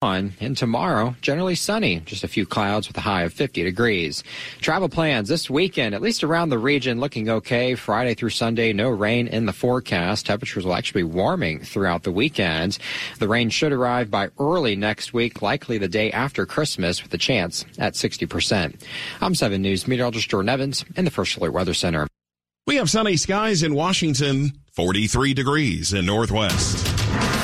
On and tomorrow, generally sunny, just a few clouds with a high of 50 degrees. Travel plans this weekend, at least around the region, looking okay. Friday through Sunday, no rain in the forecast. Temperatures will actually be warming throughout the weekend. The rain should arrive by early next week, likely the day after Christmas, with a chance at 60%. I'm 7 News meteorologist Jordan Evans in the First Alert Weather Center. We have sunny skies in Washington, 43 degrees in Northwest.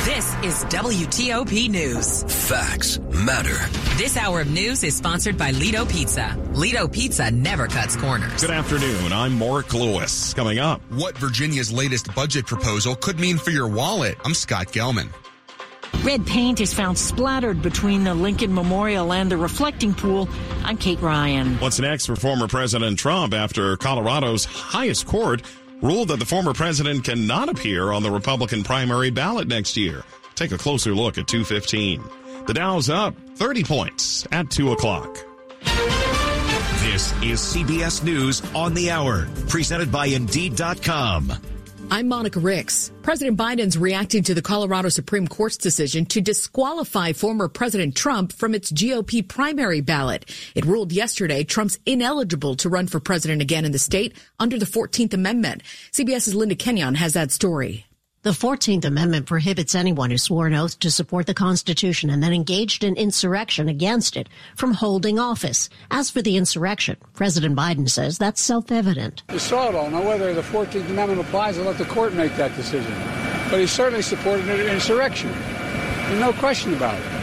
This is WTOP News. Facts matter. This hour of news is sponsored by Lido Pizza. Lido Pizza never cuts corners. Good afternoon. I'm Mark Lewis. Coming up. What Virginia's latest budget proposal could mean for your wallet. I'm Scott Gelman. Red paint is found splattered between the Lincoln Memorial and the reflecting pool. I'm Kate Ryan. What's next for former President Trump after Colorado's highest court ruled that the former president cannot appear on the Republican primary ballot next year? Take a closer look at 215. The Dow's up 30 points at 2 o'clock. This is CBS News on the Hour, presented by Indeed.com. I'm Monica Ricks. President Biden's reacting to the Colorado Supreme Court's decision to disqualify former President Trump from its GOP primary ballot. It ruled yesterday Trump's ineligible to run for president again in the state under the 14th Amendment. CBS's Linda Kenyon has that story. The 14th Amendment prohibits anyone who swore an oath to support the Constitution and then engaged in insurrection against it from holding office. As for the insurrection, President Biden says that's self-evident. You saw it all. Now, whether the 14th Amendment applies, I'll let the court make that decision. But he certainly supported an insurrection. No question about it.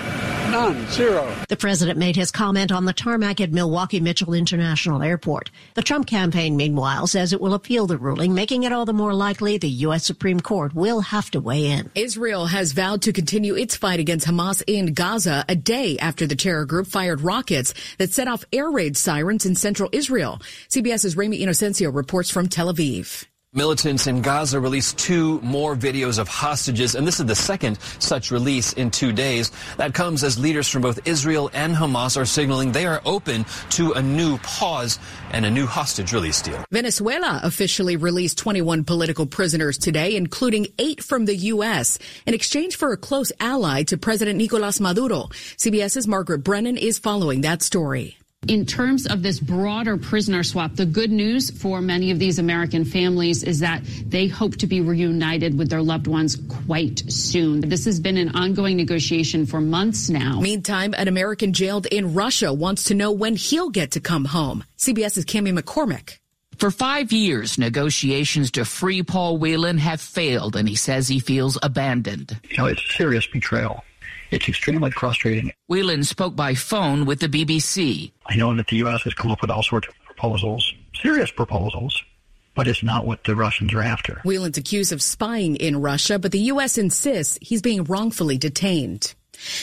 None. Zero. The president made his comment on the tarmac at Milwaukee Mitchell International Airport. The Trump campaign, meanwhile, says it will appeal the ruling, making it all the more likely the U.S. Supreme Court will have to weigh in. Israel has vowed to continue its fight against Hamas in Gaza a day after the terror group fired rockets that set off air raid sirens in central Israel. CBS's Ramy Inocencio reports from Tel Aviv. Militants in Gaza released two more videos of hostages, and this is the second such release in two days. That comes as leaders from both Israel and Hamas are signaling they are open to a new pause and a new hostage release deal. Venezuela officially released 21 political prisoners today, including eight from the U.S., in exchange for a close ally to President Nicolas Maduro. CBS's Margaret Brennan is following that story. In terms of this broader prisoner swap, the good news for many of these American families is that they hope to be reunited with their loved ones quite soon. This has been an ongoing negotiation for months now. Meantime, an American jailed in Russia wants to know when he'll get to come home. CBS's Cami McCormick. For five years, negotiations to free Paul Whelan have failed, and he says he feels abandoned. You know, it's serious betrayal. It's extremely frustrating. Whelan spoke by phone with the BBC. I know that the U.S. has come up with all sorts of proposals, serious proposals, but it's not what the Russians are after. Whelan's accused of spying in Russia, but the U.S. insists he's being wrongfully detained.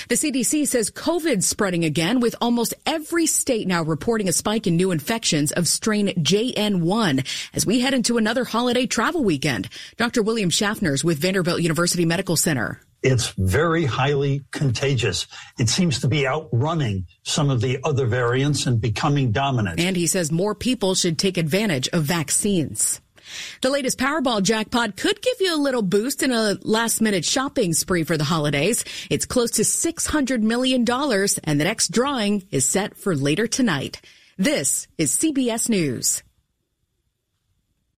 The CDC says COVID's spreading again with almost every state now reporting a spike in new infections of strain JN1 as we head into another holiday travel weekend. Dr. William Schaffner's with Vanderbilt University Medical Center. It's very highly contagious. It seems to be outrunning some of the other variants and becoming dominant. And he says more people should take advantage of vaccines. The latest Powerball jackpot could give you a little boost in a last minute shopping spree for the holidays. It's close to $600 million and the next drawing is set for later tonight. This is CBS News.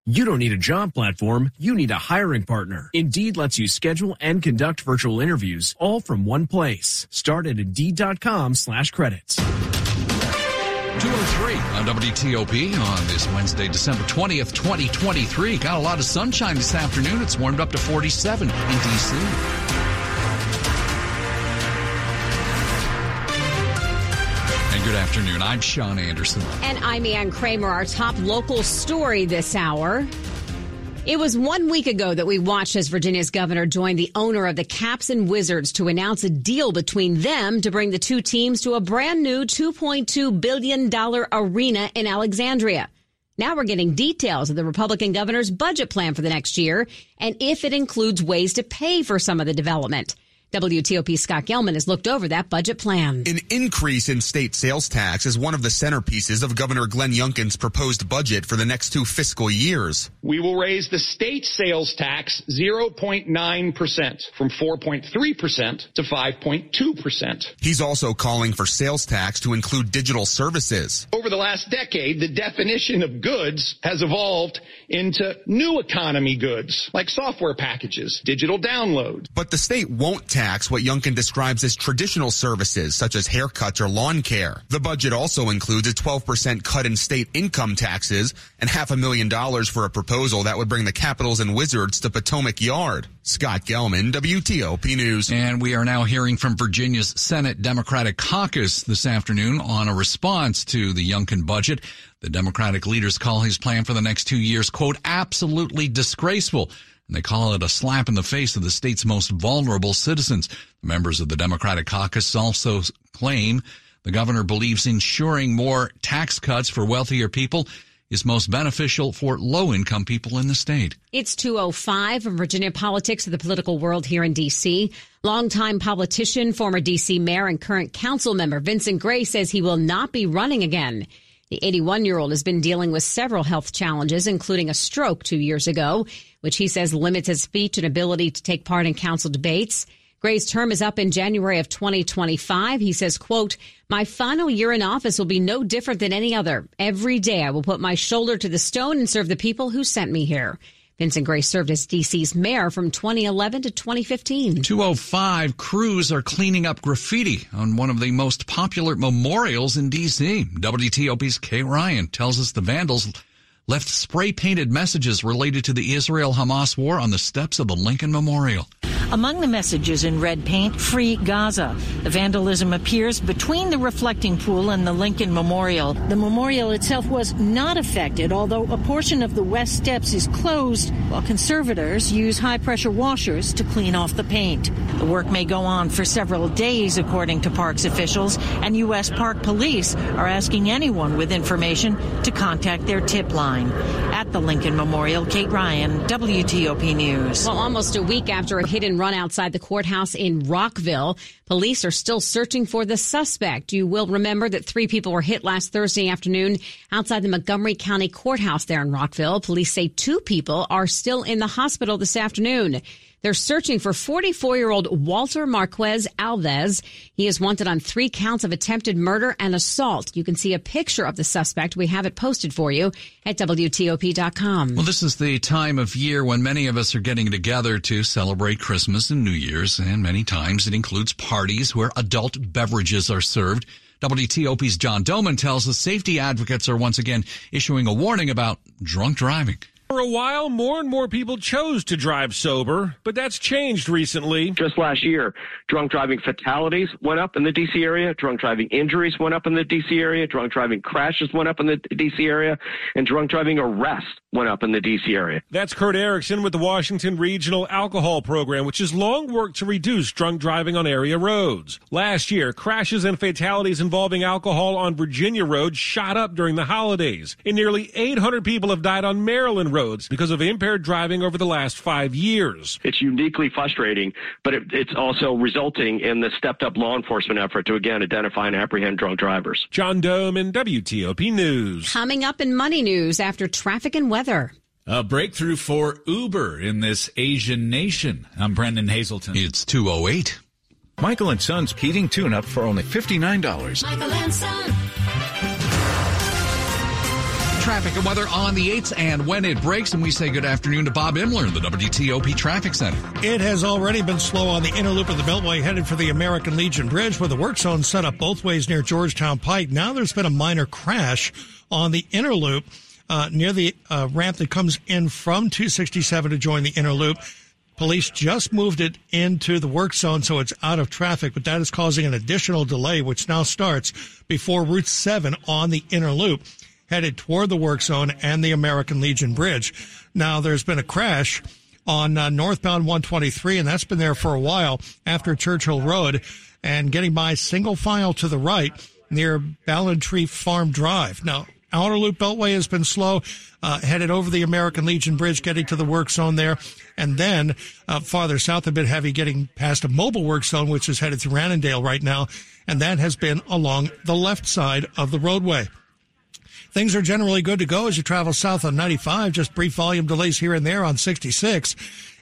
You don't need a job platform, you need a hiring partner. Indeed lets you schedule and conduct virtual interviews all from one place. Start at Indeed.com slash credits. 203 on WTOP on this Wednesday, December 20th, 2023. Got a lot of sunshine this afternoon. It's warmed up to 47 in D.C. afternoon. I'm Sean Anderson. And I'm Ann Kramer. Our top local story this hour. It was one week ago that we watched as Virginia's governor joined the owner of the Caps and Wizards to announce a deal between them to bring the two teams to a brand new $2.2 billion arena in Alexandria. Now we're getting details of the Republican governor's budget plan for the next year and if it includes ways to pay for some of the development. WTOP Scott Gelman has looked over that budget plan. An increase in state sales tax is one of the centerpieces of Governor Glenn Youngkin's proposed budget for the next two fiscal years. We will raise the state sales tax 0.9% from 4.3% to 5.2%. He's also calling for sales tax to include digital services. Over the last decade, the definition of goods has evolved into new economy goods like software packages, digital downloads. But the state won't tax what Youngkin describes as traditional services such as haircuts or lawn care. The budget also includes a 12% cut in state income taxes and half a million dollars for a proposal that would bring the Capitals and Wizards to Potomac Yard. Scott Gelman, WTOP News. And we are now hearing from Virginia's Senate Democratic Caucus this afternoon on a response to the Youngkin budget. The Democratic leaders call his plan for the next two years, quote, absolutely disgraceful. And they call it a slap in the face of the state's most vulnerable citizens. Members of the Democratic caucus also claim the governor believes ensuring more tax cuts for wealthier people is most beneficial for low income people in the state. It's 205 from Virginia politics of the political world here in D.C. Longtime politician, former D.C. mayor and current council member Vincent Gray says he will not be running again. The 81 year old has been dealing with several health challenges, including a stroke two years ago, which he says limits his speech and ability to take part in council debates. Gray's term is up in January of 2025. He says, quote, my final year in office will be no different than any other. Every day I will put my shoulder to the stone and serve the people who sent me here. Vincent Gray served as DC's mayor from 2011 to 2015. 205 crews are cleaning up graffiti on one of the most popular memorials in DC. WTOP's Kate Ryan tells us the vandals left spray painted messages related to the Israel Hamas war on the steps of the Lincoln Memorial. Among the messages in red paint, free Gaza. The vandalism appears between the reflecting pool and the Lincoln Memorial. The memorial itself was not affected, although a portion of the west steps is closed, while conservators use high pressure washers to clean off the paint. The work may go on for several days, according to parks officials, and U.S. Park Police are asking anyone with information to contact their tip line. At the Lincoln Memorial, Kate Ryan, WTOP News. Well, almost a week after a hit and run outside the courthouse in Rockville. Police are still searching for the suspect. You will remember that three people were hit last Thursday afternoon outside the Montgomery County Courthouse there in Rockville. Police say two people are still in the hospital this afternoon. They're searching for 44 year old Walter Marquez Alves. He is wanted on three counts of attempted murder and assault. You can see a picture of the suspect. We have it posted for you at WTOP.com. Well, this is the time of year when many of us are getting together to celebrate Christmas and New Year's, and many times it includes parties where adult beverages are served. WTOP's John Domen tells us safety advocates are once again issuing a warning about drunk driving. For a while, more and more people chose to drive sober, but that's changed recently. Just last year, drunk driving fatalities went up in the DC area, drunk driving injuries went up in the DC area, drunk driving crashes went up in the DC area, and drunk driving arrests went up in the DC area. That's Kurt Erickson with the Washington Regional Alcohol Program, which has long worked to reduce drunk driving on area roads. Last year, crashes and fatalities involving alcohol on Virginia roads shot up during the holidays, and nearly 800 people have died on Maryland roads because of impaired driving over the last five years. It's uniquely frustrating, but it, it's also resulting in the stepped up law enforcement effort to again identify and apprehend drunk drivers. John Domen WTOP News. Coming up in Money News after traffic and weather. A breakthrough for Uber in this Asian nation. I'm Brennan Hazelton. It's 208. Michael and Son's heating tune up for only $59. Michael and Son. Traffic and weather on the 8th and when it breaks, and we say good afternoon to Bob Imler in the WTOP Traffic Center. It has already been slow on the inner loop of the Beltway headed for the American Legion Bridge where the work zone set up both ways near Georgetown Pike. Now there's been a minor crash on the inner loop uh, near the uh, ramp that comes in from 267 to join the inner loop. Police just moved it into the work zone, so it's out of traffic, but that is causing an additional delay, which now starts before Route 7 on the inner loop headed toward the work zone and the American Legion Bridge. Now, there's been a crash on uh, northbound 123, and that's been there for a while after Churchill Road and getting by single file to the right near Ballantrae Farm Drive. Now, Outer Loop Beltway has been slow, uh, headed over the American Legion Bridge, getting to the work zone there. And then uh, farther south, a bit heavy getting past a mobile work zone, which is headed through Annandale right now. And that has been along the left side of the roadway. Things are generally good to go as you travel south on 95, just brief volume delays here and there on 66.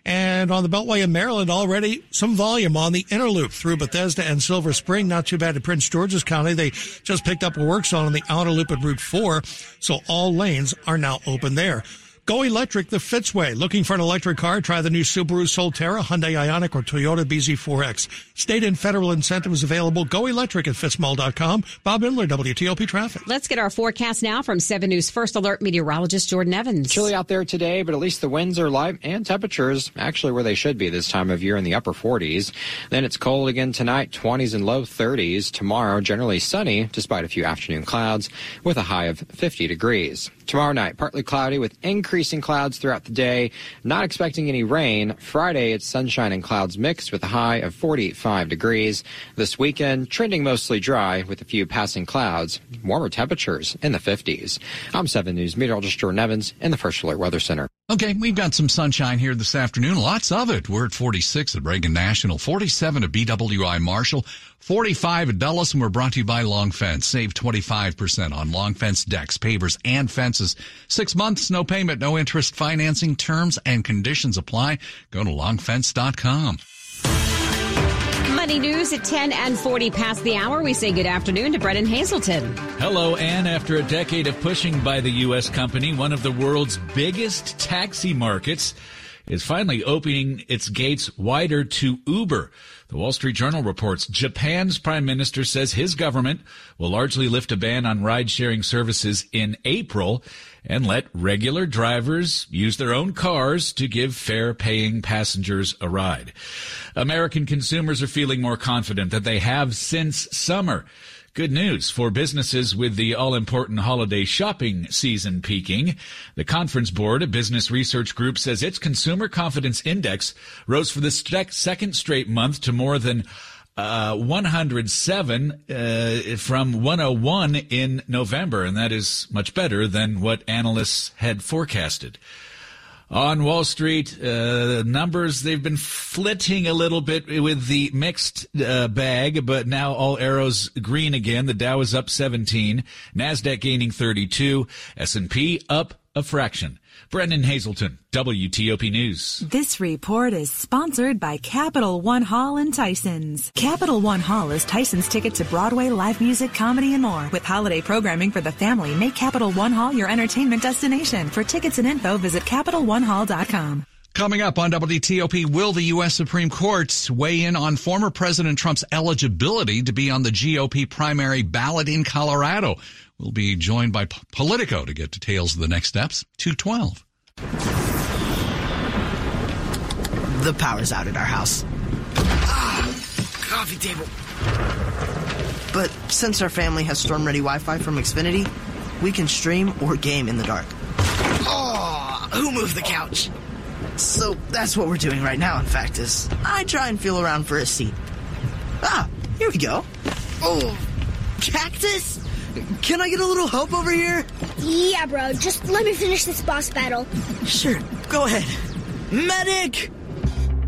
And on the Beltway in Maryland, already some volume on the inner loop through Bethesda and Silver Spring. Not too bad in Prince George's County. They just picked up a work zone on the outer loop at Route 4. So all lanes are now open there. Go electric the Fitzway. Looking for an electric car? Try the new Subaru Solterra, Hyundai Ioniq, or Toyota BZ4X. State and federal incentives available. Go electric at fitzmall.com. Bob Imler, WTOP Traffic. Let's get our forecast now from 7 News First Alert meteorologist Jordan Evans. Chilly out there today, but at least the winds are light and temperatures actually where they should be this time of year in the upper 40s. Then it's cold again tonight, 20s and low 30s. Tomorrow, generally sunny despite a few afternoon clouds with a high of 50 degrees. Tomorrow night, partly cloudy with increasing clouds throughout the day. Not expecting any rain. Friday, it's sunshine and clouds mixed with a high of 45 degrees. This weekend, trending mostly dry with a few passing clouds. Warmer temperatures in the 50s. I'm 7 News meteorologist Jordan Evans in the First Alert Weather Center. Okay, we've got some sunshine here this afternoon. Lots of it. We're at 46 at Reagan National, 47 at BWI Marshall, 45 at Dulles, and we're brought to you by Long Fence. Save 25% on Long Fence decks, pavers, and fences. Six months, no payment, no interest financing terms and conditions apply. Go to longfence.com. News at 10 and 40 past the hour. We say good afternoon to Brennan Hazelton. Hello, Ann. After a decade of pushing by the U.S. company, one of the world's biggest taxi markets is finally opening its gates wider to Uber. The Wall Street Journal reports Japan's prime minister says his government will largely lift a ban on ride sharing services in April and let regular drivers use their own cars to give fare paying passengers a ride. American consumers are feeling more confident that they have since summer. Good news for businesses with the all important holiday shopping season peaking. The Conference Board, a business research group, says its consumer confidence index rose for the st- second straight month to more than uh, 107 uh, from 101 in November, and that is much better than what analysts had forecasted. On Wall Street, uh, numbers, they've been flitting a little bit with the mixed uh, bag, but now all arrows green again. The Dow is up 17, NASDAQ gaining 32, S&P up a fraction. Brennan Hazelton, WTOP News. This report is sponsored by Capital One Hall and Tyson's. Capital One Hall is Tyson's ticket to Broadway, live music, comedy, and more. With holiday programming for the family, make Capital One Hall your entertainment destination. For tickets and info, visit CapitalOneHall.com. Coming up on WTOP, will the U.S. Supreme Court weigh in on former President Trump's eligibility to be on the GOP primary ballot in Colorado? We'll be joined by Politico to get details of the next steps. 212. The power's out at our house. Ah, coffee table. But since our family has storm ready Wi Fi from Xfinity, we can stream or game in the dark. Oh, who moved the couch? So that's what we're doing right now, in fact, is I try and feel around for a seat. Ah, here we go. Oh, cactus? Can I get a little help over here? Yeah, bro. Just let me finish this boss battle. Sure. Go ahead. Medic!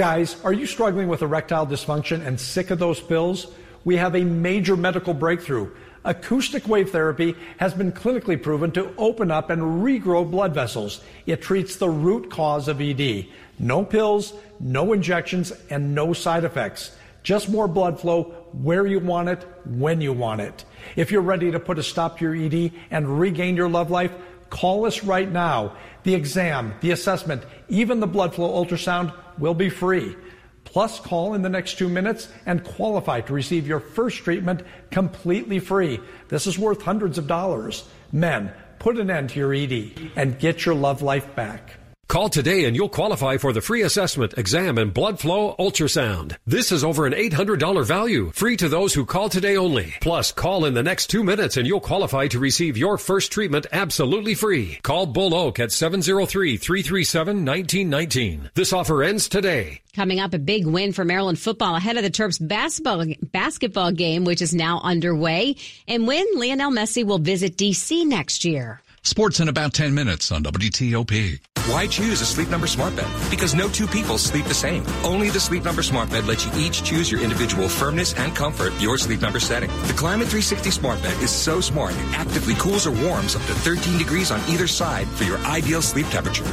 Guys, are you struggling with erectile dysfunction and sick of those pills? We have a major medical breakthrough. Acoustic wave therapy has been clinically proven to open up and regrow blood vessels. It treats the root cause of ED. No pills, no injections, and no side effects. Just more blood flow where you want it, when you want it. If you're ready to put a stop to your ED and regain your love life, call us right now. The exam, the assessment, even the blood flow ultrasound will be free. Plus, call in the next two minutes and qualify to receive your first treatment completely free. This is worth hundreds of dollars. Men, put an end to your ED and get your love life back. Call today and you'll qualify for the free assessment, exam, and blood flow ultrasound. This is over an $800 value, free to those who call today only. Plus, call in the next two minutes and you'll qualify to receive your first treatment absolutely free. Call Bull Oak at 703-337-1919. This offer ends today. Coming up, a big win for Maryland football ahead of the Terps basketball, basketball game, which is now underway, and when Lionel Messi will visit D.C. next year. Sports in about 10 minutes on WTOP. Why choose a Sleep Number smart bed? Because no two people sleep the same. Only the Sleep Number smart bed lets you each choose your individual firmness and comfort, your Sleep Number setting. The Climate 360 smart bed is so smart it actively cools or warms up to 13 degrees on either side for your ideal sleep temperature.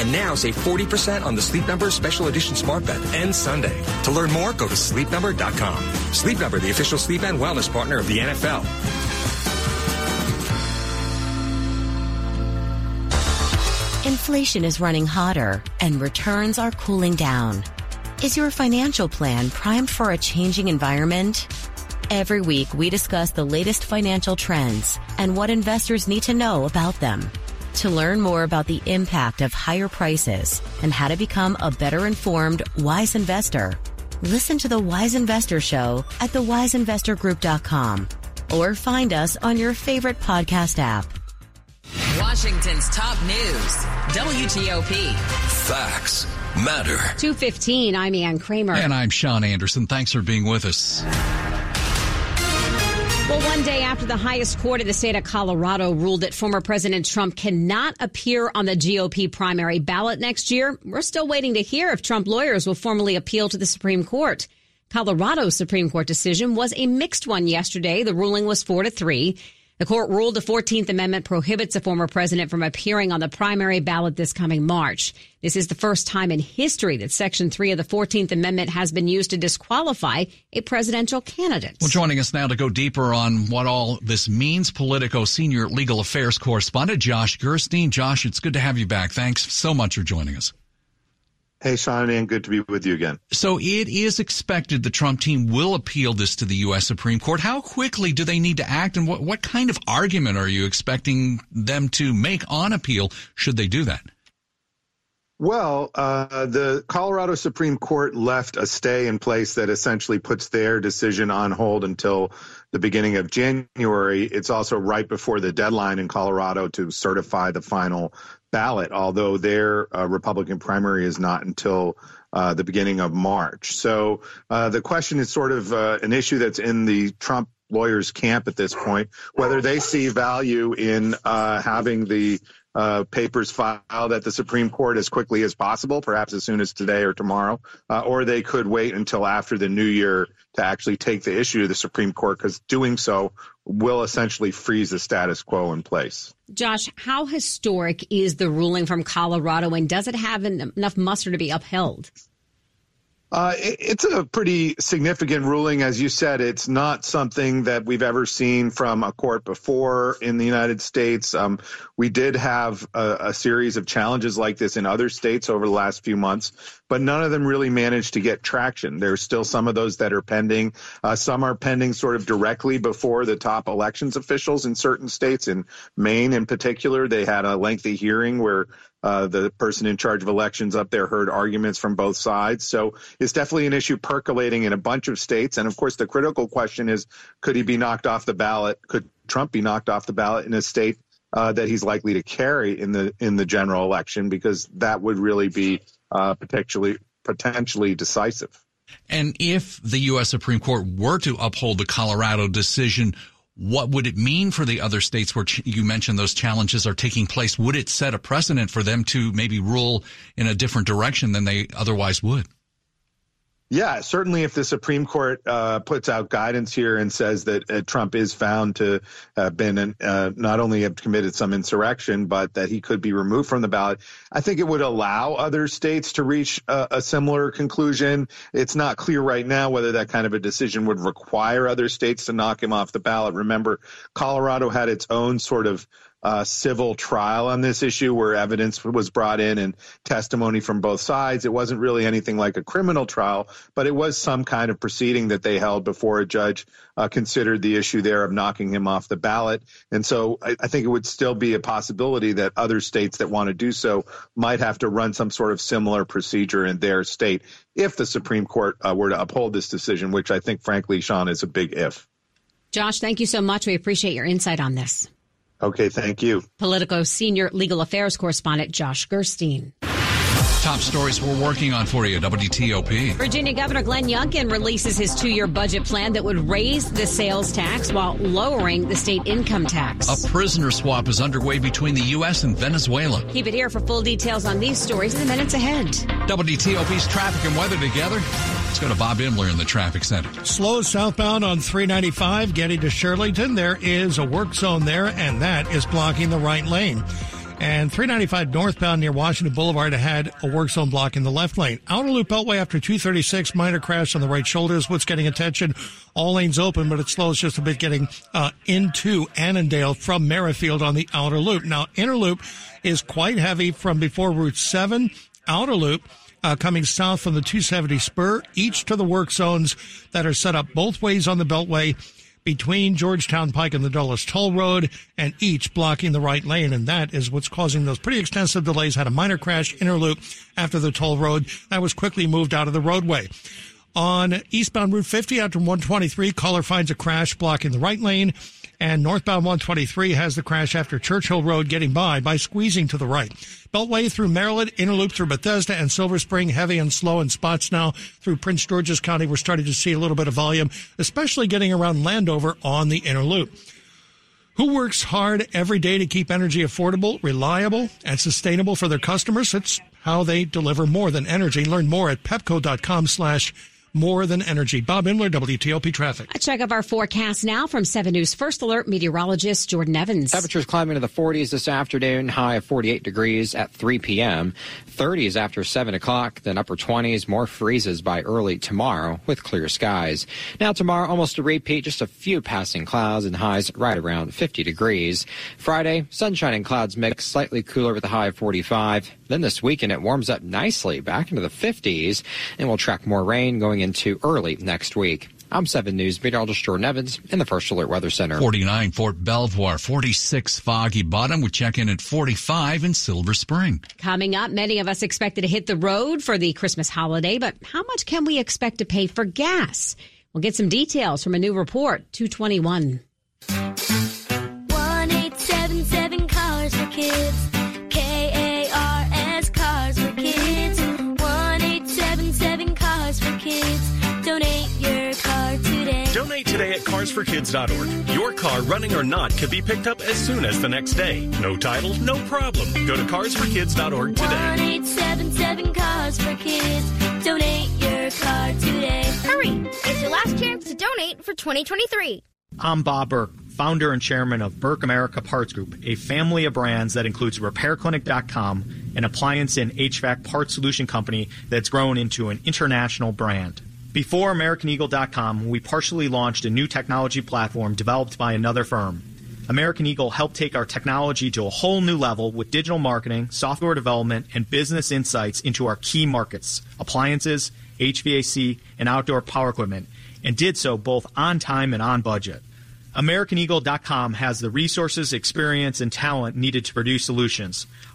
And now save 40% on the Sleep Number Special Edition Smart Bed and Sunday. To learn more, go to sleepnumber.com. Sleep Number, the official sleep and wellness partner of the NFL. Inflation is running hotter and returns are cooling down. Is your financial plan primed for a changing environment? Every week, we discuss the latest financial trends and what investors need to know about them. To learn more about the impact of higher prices and how to become a better informed, wise investor, listen to the Wise Investor Show at thewiseinvestorgroup.com or find us on your favorite podcast app. Washington's top news, WTOP. Facts matter. 215, I'm Ann Kramer. And I'm Sean Anderson. Thanks for being with us. Well, one day after the highest court in the state of Colorado ruled that former President Trump cannot appear on the GOP primary ballot next year, we're still waiting to hear if Trump lawyers will formally appeal to the Supreme Court. Colorado's Supreme Court decision was a mixed one yesterday. The ruling was four to three. The court ruled the 14th Amendment prohibits a former president from appearing on the primary ballot this coming March. This is the first time in history that Section 3 of the 14th Amendment has been used to disqualify a presidential candidate. Well, joining us now to go deeper on what all this means, Politico senior legal affairs correspondent Josh Gerstein. Josh, it's good to have you back. Thanks so much for joining us. Hey, Sean, and good to be with you again. So it is expected the Trump team will appeal this to the U.S. Supreme Court. How quickly do they need to act, and what, what kind of argument are you expecting them to make on appeal should they do that? Well, uh, the Colorado Supreme Court left a stay in place that essentially puts their decision on hold until the beginning of January. It's also right before the deadline in Colorado to certify the final ballot, although their uh, Republican primary is not until uh, the beginning of March. So uh, the question is sort of uh, an issue that's in the Trump lawyers' camp at this point, whether they see value in uh, having the uh, papers filed at the Supreme Court as quickly as possible, perhaps as soon as today or tomorrow, uh, or they could wait until after the new year to actually take the issue to the Supreme Court, because doing so will essentially freeze the status quo in place. Josh, how historic is the ruling from Colorado, and does it have enough muster to be upheld? Uh, it, it's a pretty significant ruling. As you said, it's not something that we've ever seen from a court before in the United States. Um, we did have a, a, series of challenges like this in other states over the last few months, but none of them really managed to get traction. There's still some of those that are pending. Uh, some are pending sort of directly before the top elections officials in certain states. In Maine, in particular, they had a lengthy hearing where uh, the person in charge of elections up there heard arguments from both sides. So it's definitely an issue percolating in a bunch of states. And of course, the critical question is could he be knocked off the ballot? Could Trump be knocked off the ballot in a state uh, that he's likely to carry in the in the general election? Because that would really be uh, potentially potentially decisive. And if the U.S. Supreme Court were to uphold the Colorado decision, what would it mean for the other states where ch- you mentioned those challenges are taking place? Would it set a precedent for them to maybe rule in a different direction than they otherwise would? Yeah, certainly if the Supreme Court uh, puts out guidance here and says that uh, Trump is found to have been uh, not only have committed some insurrection, but that he could be removed from the ballot, I think it would allow other states to reach a similar conclusion. It's not clear right now whether that kind of a decision would require other states to knock him off the ballot. Remember, Colorado had its own sort of uh, civil trial on this issue where evidence was brought in and testimony from both sides. It wasn't really anything like a criminal trial, but it was some kind of proceeding that they held before a judge uh, considered the issue there of knocking him off the ballot. And so I, I, think it would still be a possibility that other states that want to do so might have to run some sort of similar procedure in their state if the Supreme Court uh, were to uphold this decision, which I think, frankly, Sean, is a big if. Josh, thank you so much. We appreciate your insight on this. Okay, thank you. Politico senior legal affairs correspondent Josh Gerstein. Top stories we're working on for you, WTOP. Virginia Governor Glenn Youngkin releases his two year budget plan that would raise the sales tax while lowering the state income tax. A prisoner swap is underway between the U.S. and Venezuela. Keep it here for full details on these stories in the minutes ahead. WTOP's traffic and weather together. Let's go to Bob Imler in the traffic center. Slow southbound on 395 getting to Shirlington. There is a work zone there, and that is blocking the right lane. And 395 northbound near Washington Boulevard had a work zone block in the left lane. Outer Loop Beltway after 236, minor crash on the right shoulder is what's getting attention. All lanes open, but it slows just a bit getting uh, into Annandale from Merrifield on the outer loop. Now, inner loop is quite heavy from before Route 7. Outer loop uh, coming south from the 270 spur, each to the work zones that are set up both ways on the Beltway between Georgetown Pike and the Dulles Toll Road, and each blocking the right lane. And that is what's causing those pretty extensive delays. Had a minor crash inner loop after the toll road that was quickly moved out of the roadway. On eastbound Route 50 after 123, caller finds a crash blocking the right lane and northbound 123 has the crash after Churchill Road getting by by squeezing to the right. Beltway through Maryland, Interloop through Bethesda and Silver Spring, heavy and slow in spots now through Prince George's County. We're starting to see a little bit of volume, especially getting around Landover on the Interloop. Who works hard every day to keep energy affordable, reliable, and sustainable for their customers? It's how they deliver more than energy. Learn more at pepco.com slash more than energy. Bob Imler, WTOP Traffic. A check of our forecast now from 7 News First Alert meteorologist Jordan Evans. Temperatures climbing to the 40s this afternoon, high of 48 degrees at 3 p.m. 30s after 7 o'clock, then upper 20s, more freezes by early tomorrow with clear skies. Now tomorrow, almost a repeat, just a few passing clouds and highs right around 50 degrees. Friday, sunshine and clouds mix, slightly cooler with a high of 45. Then this weekend, it warms up nicely back into the 50s, and we'll track more rain going into early next week. I'm 7 News meteorologist Jordan Evans in the First Alert Weather Center. 49 Fort Belvoir, 46 Foggy Bottom. We check in at 45 in Silver Spring. Coming up, many of us expected to hit the road for the Christmas holiday, but how much can we expect to pay for gas? We'll get some details from a new report, 221. At carsforkids.org. Your car, running or not, can be picked up as soon as the next day. No title, no problem. Go to carsforkids.org today. 1877 Cars for Kids. Donate your car today. Hurry! It's your last chance to donate for 2023. I'm Bob Burke, founder and chairman of Burke America Parts Group, a family of brands that includes RepairClinic.com, an appliance and HVAC parts solution company that's grown into an international brand. Before AmericanEagle.com, we partially launched a new technology platform developed by another firm. American Eagle helped take our technology to a whole new level with digital marketing, software development, and business insights into our key markets appliances, HVAC, and outdoor power equipment, and did so both on time and on budget. AmericanEagle.com has the resources, experience, and talent needed to produce solutions.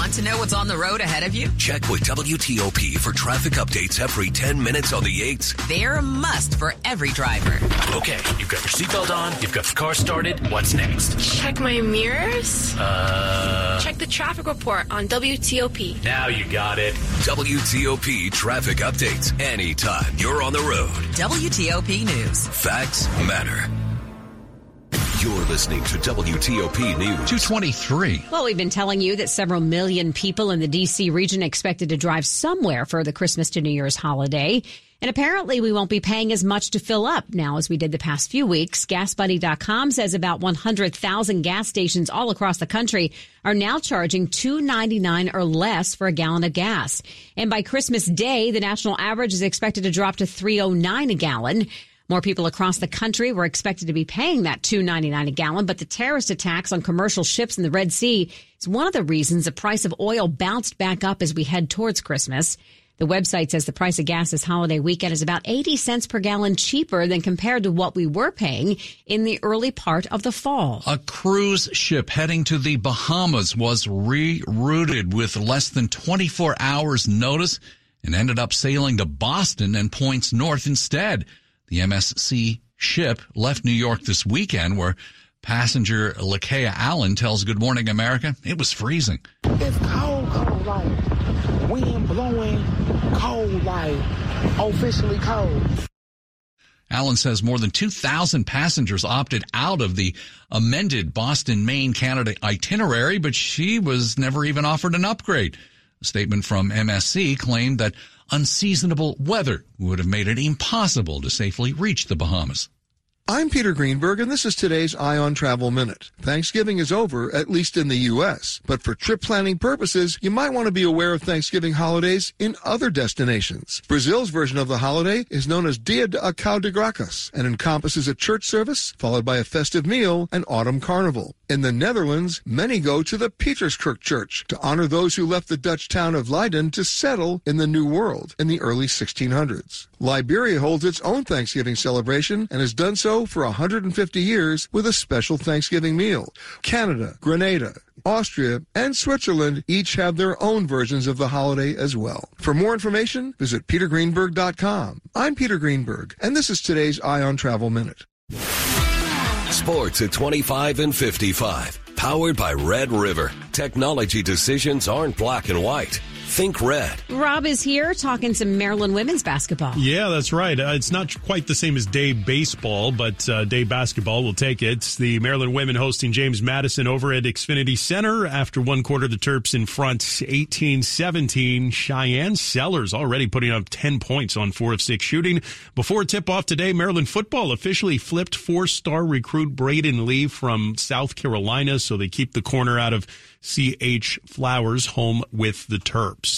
Want to know what's on the road ahead of you? Check with WTOP for traffic updates every 10 minutes on the 8s. They're a must for every driver. Okay, you've got your seatbelt on, you've got the car started. What's next? Check my mirrors. Uh. Check the traffic report on WTOP. Now you got it. WTOP traffic updates anytime you're on the road. WTOP News. Facts matter. You're listening to WTOP News. 223. Well, we've been telling you that several million people in the D.C. region expected to drive somewhere for the Christmas to New Year's holiday. And apparently we won't be paying as much to fill up now as we did the past few weeks. GasBuddy.com says about 100,000 gas stations all across the country are now charging $2.99 or less for a gallon of gas. And by Christmas Day, the national average is expected to drop to 3.09 a gallon. More people across the country were expected to be paying that $2.99 a gallon, but the terrorist attacks on commercial ships in the Red Sea is one of the reasons the price of oil bounced back up as we head towards Christmas. The website says the price of gas this holiday weekend is about 80 cents per gallon cheaper than compared to what we were paying in the early part of the fall. A cruise ship heading to the Bahamas was rerouted with less than 24 hours notice and ended up sailing to Boston and points north instead. The MSC ship left New York this weekend where passenger Lakea Allen tells Good Morning America it was freezing. It's cold, cold, like wind blowing, cold, like officially cold. Allen says more than 2,000 passengers opted out of the amended Boston, Maine, Canada itinerary, but she was never even offered an upgrade. A statement from MSC claimed that unseasonable weather would have made it impossible to safely reach the Bahamas. I'm Peter Greenberg, and this is today's Eye on Travel Minute. Thanksgiving is over, at least in the U.S., but for trip planning purposes, you might want to be aware of Thanksgiving holidays in other destinations. Brazil's version of the holiday is known as Dia de Ação de Graças and encompasses a church service followed by a festive meal and autumn carnival. In the Netherlands, many go to the Pieterskerk Church to honor those who left the Dutch town of Leiden to settle in the New World in the early 1600s. Liberia holds its own Thanksgiving celebration and has done so for 150 years with a special Thanksgiving meal. Canada, Grenada, Austria, and Switzerland each have their own versions of the holiday as well. For more information, visit petergreenberg.com. I'm Peter Greenberg, and this is today's Eye on Travel Minute. Sports at 25 and 55. Powered by Red River. Technology decisions aren't black and white. Think red. Rob is here talking some Maryland women's basketball. Yeah, that's right. Uh, it's not quite the same as day baseball, but uh, day basketball will take it. The Maryland women hosting James Madison over at Xfinity Center. After one quarter, the Terps in front 18-17. Shyanne Sellers already putting up 10 points on 4 of 6 shooting. Before tip-off today, Maryland football officially flipped four-star recruit Braden Lee from South Carolina, so they keep the corner out of C.H. Flowers home with the Terps.